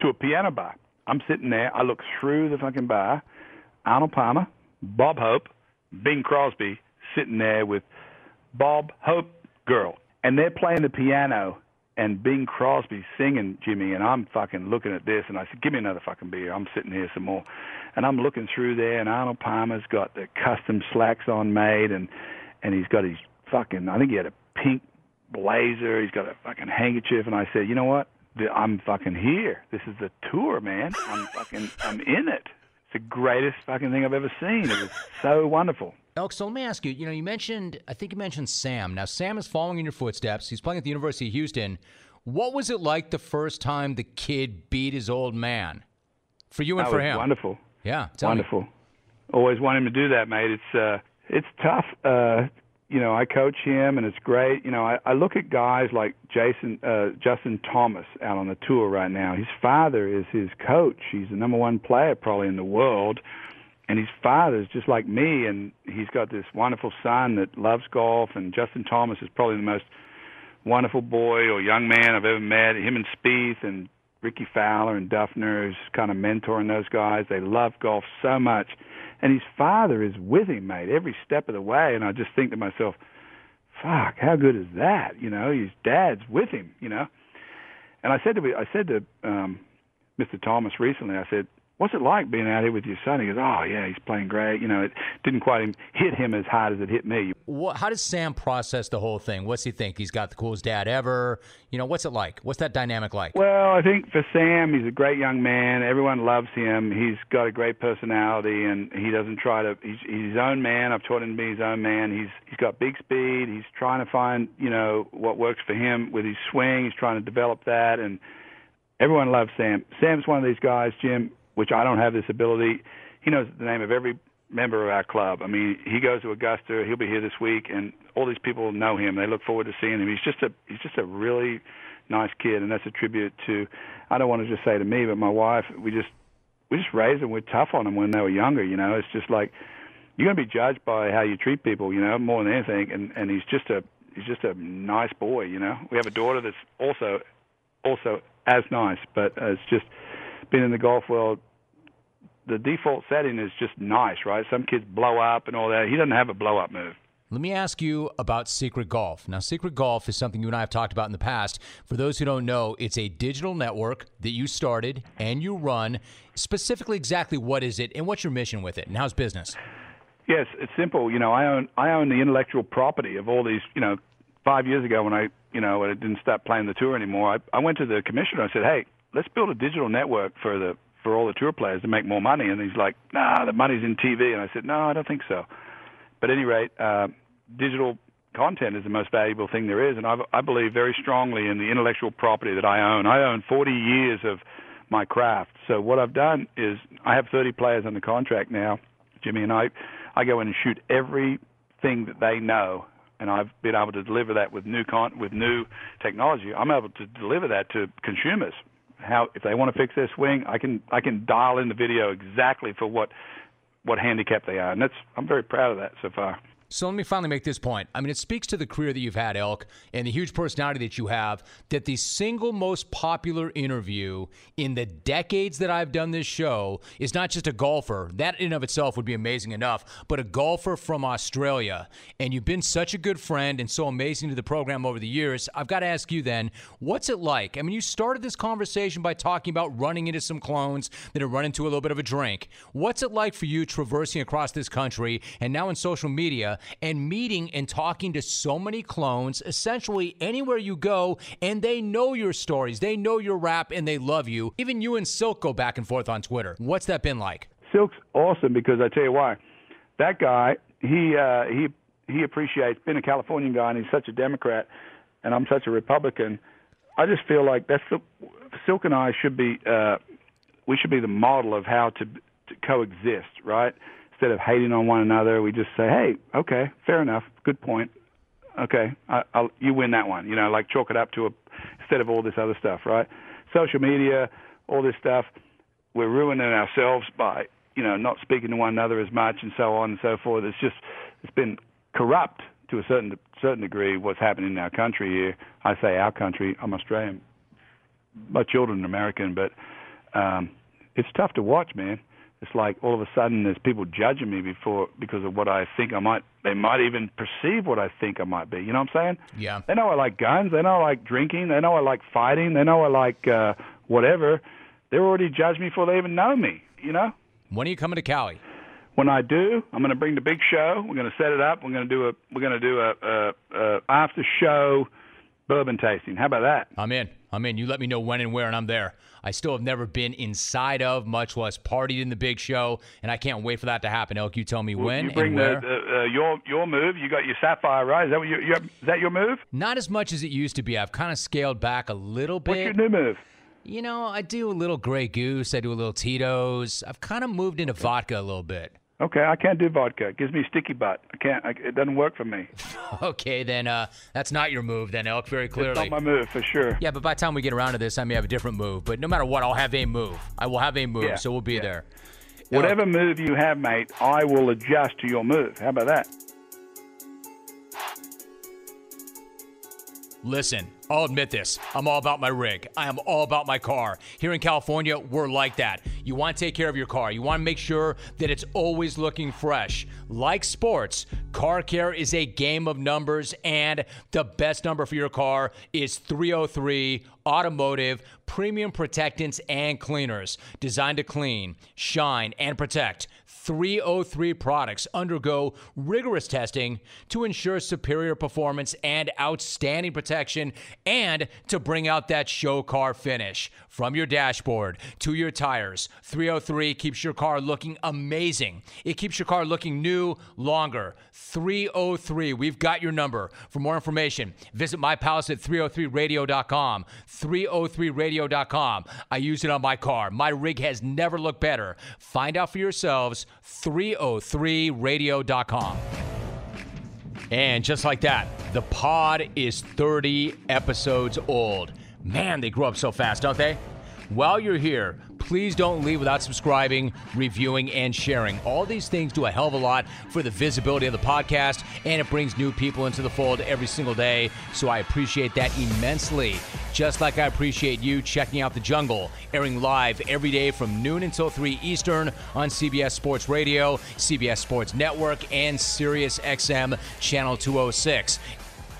to a piano bar. I'm sitting there. I look through the fucking bar. Arnold Palmer, Bob Hope, Bing Crosby sitting there with Bob Hope girl, and they're playing the piano. And Bing Crosby singing Jimmy, and I'm fucking looking at this, and I said, "Give me another fucking beer." I'm sitting here some more, and I'm looking through there, and Arnold Palmer's got the custom slacks on made, and and he's got his fucking I think he had a pink blazer, he's got a fucking handkerchief, and I said, you know what? I'm fucking here. This is the tour, man. I'm fucking I'm in it. It's the greatest fucking thing I've ever seen. It was so wonderful. Elk, so let me ask you. You know, you mentioned, I think you mentioned Sam. Now, Sam is following in your footsteps. He's playing at the University of Houston. What was it like the first time the kid beat his old man? For you and that for him. wonderful. Yeah, tell me. wonderful. Always want him to do that, mate. It's uh, it's tough. Uh, you know, I coach him, and it's great. You know, I, I look at guys like Jason, uh, Justin Thomas out on the tour right now. His father is his coach. He's the number one player probably in the world, and his father is just like me, and he's got this wonderful son that loves golf. And Justin Thomas is probably the most wonderful boy or young man I've ever met. Him and Spieth and Rickie Fowler and Dufner is kind of mentoring those guys. They love golf so much. And his father is with him, mate, every step of the way. And I just think to myself, fuck, how good is that? You know, his dad's with him, you know. And I said to I said to um Mr. Thomas recently, I said, What's it like being out here with your son? He goes, Oh yeah, he's playing great. You know, it didn't quite hit him as hard as it hit me. What, how does Sam process the whole thing? What's he think? He's got the coolest dad ever. You know, what's it like? What's that dynamic like? Well, I think for Sam, he's a great young man. Everyone loves him. He's got a great personality, and he doesn't try to. He's, he's his own man. I've taught him to be his own man. He's he's got big speed. He's trying to find you know what works for him with his swing. He's trying to develop that, and everyone loves Sam. Sam's one of these guys, Jim, which I don't have this ability. He knows the name of every member of our club. I mean, he goes to Augusta. He'll be here this week, and all these people know him. They look forward to seeing him. He's just a he's just a really nice kid, and that's a tribute to. I don't want to just say to me, but my wife. We just we just raised them. We're tough on them when they were younger. You know, it's just like you're going to be judged by how you treat people. You know, more than anything. And and he's just a he's just a nice boy. You know, we have a daughter that's also also as nice, but uh, it's just been in the golf world the default setting is just nice, right? Some kids blow up and all that. He doesn't have a blow up move. Let me ask you about Secret Golf. Now, Secret Golf is something you and I have talked about in the past. For those who don't know, it's a digital network that you started and you run. Specifically, exactly what is it and what's your mission with it and how's business? Yes, it's simple. You know, I own I own the intellectual property of all these. You know, five years ago when I you know when I didn't start playing the tour anymore, I, I went to the commissioner. I said, hey, let's build a digital network for the for all the tour players to make more money. And he's like, nah, the money's in TV. And I said, no, I don't think so. But at any rate, uh, digital content is the most valuable thing there is, and I, I believe very strongly in the intellectual property that I own. I own 40 years of my craft. So what I've done is I have 30 players under contract now, Jimmy, and I I go in and shoot everything that they know, and I've been able to deliver that with new con with new technology. I'm able to deliver that to consumers. How if they want to fix their swing, I can I can dial in the video exactly for what what handicap they are, and that's I'm very proud of that so far. So let me finally make this point. I mean, it speaks to the career that you've had, Elk, and the huge personality that you have, that the single most popular interview in the decades that I've done this show is not just a golfer. That in and of itself would be amazing enough, but a golfer from Australia. And you've been such a good friend and so amazing to the program over the years. I've got to ask you then, what's it like? I mean, you started this conversation by talking about running into some clones that have run into a little bit of a drink. What's it like for you traversing across this country and now in social media? And meeting and talking to so many clones, essentially anywhere you go, and they know your stories, they know your rap, and they love you. Even you and Silk go back and forth on Twitter. What's that been like? Silk's awesome because I tell you why. That guy, he uh, he he appreciates being a Californian guy, and he's such a Democrat, and I'm such a Republican. I just feel like that's the Silk and I should be uh, we should be the model of how to, to coexist, right? Instead of hating on one another, we just say, "Hey, okay, fair enough, good point. Okay, I, I'll, you win that one." You know, like chalk it up to a instead of all this other stuff, right? Social media, all this stuff, we're ruining ourselves by you know not speaking to one another as much and so on and so forth. It's just it's been corrupt to a certain certain degree what's happening in our country here. I say our country. I'm Australian. My children are American, but um, it's tough to watch, man it's like all of a sudden there's people judging me before because of what I think I might. They might even perceive what I think I might be. You know what I'm saying? Yeah. They know I like guns. They know I like drinking. They know I like fighting. They know I like uh, whatever. They're already judged me before they even know me. You know? When are you coming to Cali? When I do, I'm going to bring the big show. We're going to set it up. We're going to do a. We're going to do a, a, a after show bourbon tasting. How about that? I'm in. I'm in. You let me know when and where, and I'm there. I still have never been inside of, much less partied in the big show, and I can't wait for that to happen. Elk, you tell me well, when you bring and where. The, the, uh, your your move. You got your sapphire, right? Is that what you, you is that your move? Not as much as it used to be. I've kind of scaled back a little bit. What's your new move? You know, I do a little Grey Goose. I do a little Tito's. I've kind of moved into vodka a little bit. Okay, I can't do vodka. It gives me sticky butt. I can't. I, it doesn't work for me. (laughs) okay, then uh, that's not your move, then Elk. Very clearly, it's not my move for sure. Yeah, but by the time we get around to this, I may have a different move. But no matter what, I'll have a move. I will have a move, yeah. so we'll be yeah. there. Whatever move you have, mate, I will adjust to your move. How about that? Listen, I'll admit this. I'm all about my rig. I am all about my car. Here in California, we're like that. You want to take care of your car. You want to make sure that it's always looking fresh. Like sports, car care is a game of numbers, and the best number for your car is 303 Automotive Premium Protectants and Cleaners. Designed to clean, shine, and protect. 303 products undergo rigorous testing to ensure superior performance and outstanding protection and to bring out that show car finish. From your dashboard to your tires, 303 keeps your car looking amazing. It keeps your car looking new longer. 303, we've got your number. For more information, visit my palace at 303radio.com. 303radio.com. I use it on my car. My rig has never looked better. Find out for yourselves 303radio.com. And just like that, the pod is 30 episodes old. Man, they grow up so fast, don't they? While you're here, please don't leave without subscribing, reviewing, and sharing. All these things do a hell of a lot for the visibility of the podcast, and it brings new people into the fold every single day. So I appreciate that immensely. just like I appreciate you checking out The Jungle, airing live every day from noon until 3 Eastern on CBS Sports Radio, CBS Sports Network, and Sirius XM Channel 206.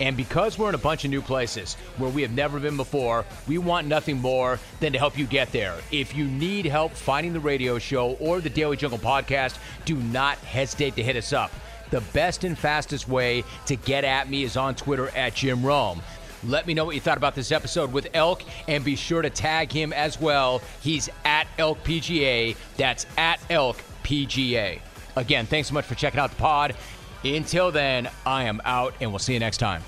And because we're in a bunch of new places where we have never been before, we want nothing more than to help you get there. If you need help finding the radio show or the Daily Jungle podcast, do not hesitate to hit us up. The best and fastest way to get at me is on Twitter at Jim Rome. Let me know what you thought about this episode with Elk, and be sure to tag him as well. He's at Elk PGA. That's at Elk PGA. Again, thanks so much for checking out the pod. Until then, I am out, and we'll see you next time.